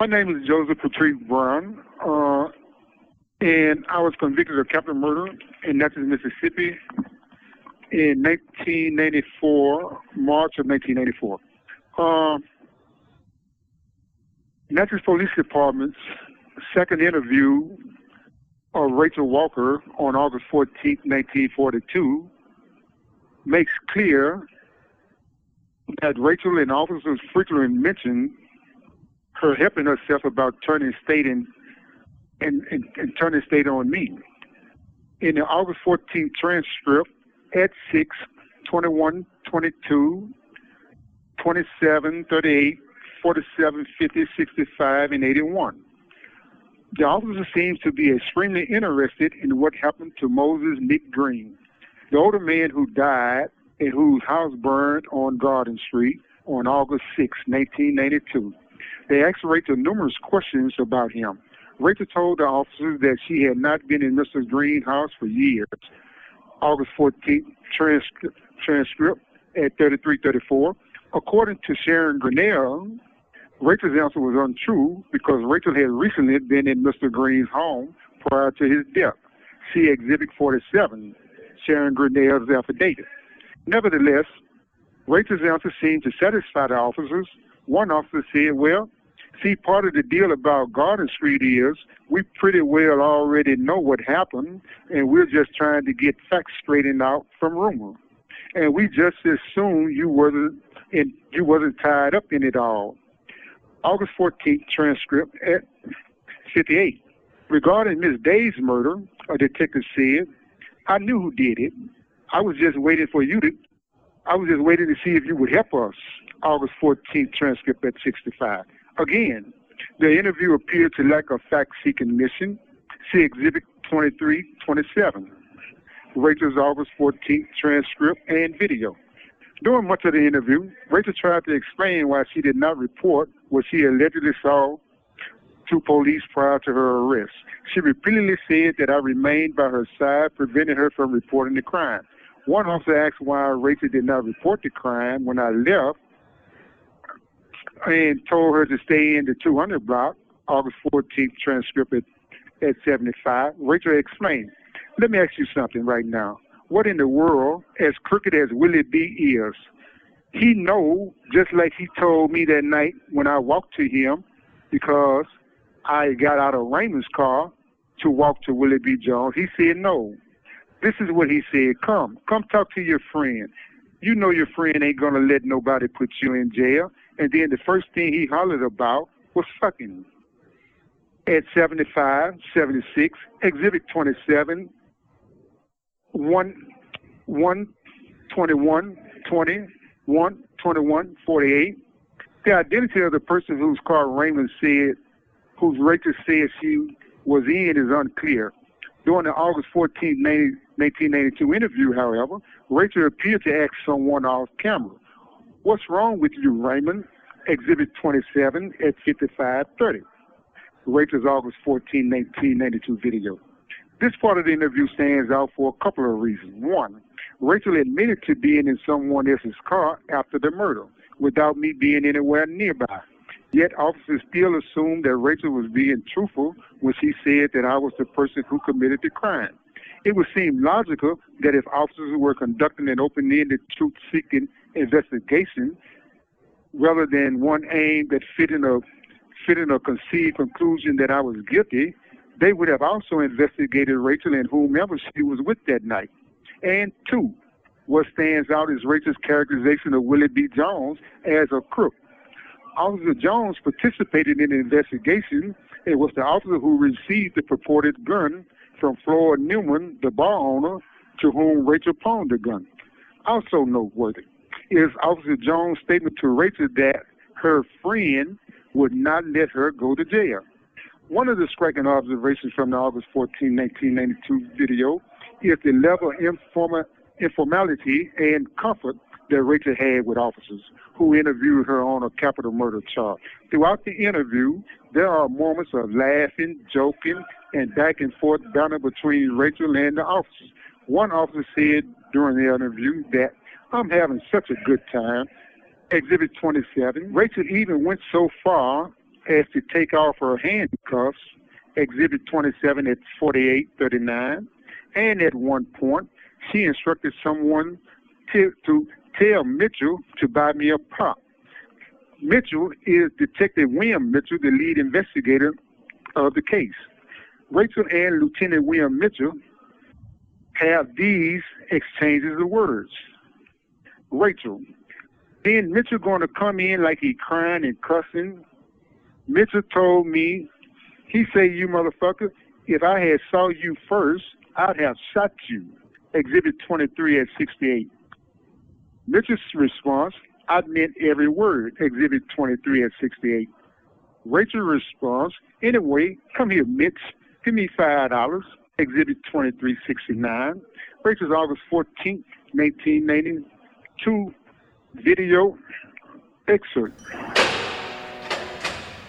My name is Joseph Patrice Brown, uh, and I was convicted of capital murder in Natchez, Mississippi in 1994, March of 1994. Um, Natchez Police Department's second interview of Rachel Walker on August 14, 1942, makes clear that Rachel and officers frequently mentioned her helping herself about turning state and, and, and, and turning state on me. In the August 14th transcript at 6, 21, 22, 27, 38, 47, 50, 65, and 81. The officer seems to be extremely interested in what happened to Moses Nick Green, the older man who died and whose house burned on Garden Street on August 6, 1992. They asked Rachel numerous questions about him. Rachel told the officers that she had not been in Mr. Green's house for years. August 14th transcript, transcript at 3334. According to Sharon Grinnell, Rachel's answer was untrue because Rachel had recently been in Mr. Green's home prior to his death. See Exhibit 47, Sharon Grinnell's affidavit. Nevertheless, Rachel's answer seemed to satisfy the officers. One officer said, well, see, part of the deal about Garden Street is we pretty well already know what happened, and we're just trying to get facts straightened out from rumor. And we just assumed you wasn't you wasn't tied up in it all. August 14th transcript at 58. Regarding Miss Day's murder, a detective said, I knew who did it. I was just waiting for you to, I was just waiting to see if you would help us. August 14th transcript at 65. Again, the interview appeared to lack a fact-seeking mission. See Exhibit 2327. Rachel's August 14th transcript and video. During much of the interview, Rachel tried to explain why she did not report what she allegedly saw to police prior to her arrest. She repeatedly said that I remained by her side, preventing her from reporting the crime. One officer asked why Rachel did not report the crime when I left and told her to stay in the 200 block, August 14th transcript at, at 75. Rachel explained, let me ask you something right now. What in the world, as crooked as Willie B is, he know, just like he told me that night when I walked to him, because I got out of Raymond's car to walk to Willie B. Jones. He said no. This is what he said. Come, come talk to your friend. You know your friend ain't gonna let nobody put you in jail. And then the first thing he hollered about was fucking. At 75, 76, Exhibit 27, 1, 1, 21, 20, 1, 21, 48. The identity of the person whose car Raymond said, whose Rachel said she was in is unclear. During the August 14, 1992 interview, however, Rachel appeared to ask someone off camera, What's wrong with you, Raymond? Exhibit 27 at 5530. Rachel's August 14, 1992 video. This part of the interview stands out for a couple of reasons. One, Rachel admitted to being in someone else's car after the murder without me being anywhere nearby. Yet officers still assumed that Rachel was being truthful when she said that I was the person who committed the crime. It would seem logical that if officers were conducting an open-ended truth-seeking investigation, rather than one aimed at fitting a fitting a conceived conclusion that I was guilty, they would have also investigated Rachel and whomever she was with that night. And two, what stands out is Rachel's characterization of Willie B. Jones as a crook. Officer Jones participated in the investigation and was the officer who received the purported gun from Floyd Newman, the bar owner, to whom Rachel pawned the gun. Also noteworthy is Officer Jones' statement to Rachel that her friend would not let her go to jail. One of the striking observations from the August 14, 1992 video is the level of informa- informality and comfort that Rachel had with officers who interviewed her on a capital murder charge. Throughout the interview, there are moments of laughing, joking, and back and forth banter between Rachel and the officers. One officer said during the interview that I'm having such a good time. Exhibit 27. Rachel even went so far as to take off her handcuffs, Exhibit 27 at 4839. And at one point, she instructed someone to, to tell Mitchell to buy me a pop. Mitchell is Detective William Mitchell, the lead investigator of the case. Rachel and Lieutenant William Mitchell have these exchanges of words. Rachel, then Mitchell going to come in like he crying and cussing. Mitchell told me, he say, you motherfucker, if I had saw you first, I'd have shot you. Exhibit 23 at 68. Mitchell's response, I meant every word. Exhibit 23 at 68. Rachel's response, anyway, come here, Mitch, give me $5. Exhibit 2369. Rachel's August fourteenth, 14, 1992 video excerpt.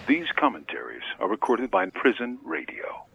These commentaries are recorded by Prison Radio.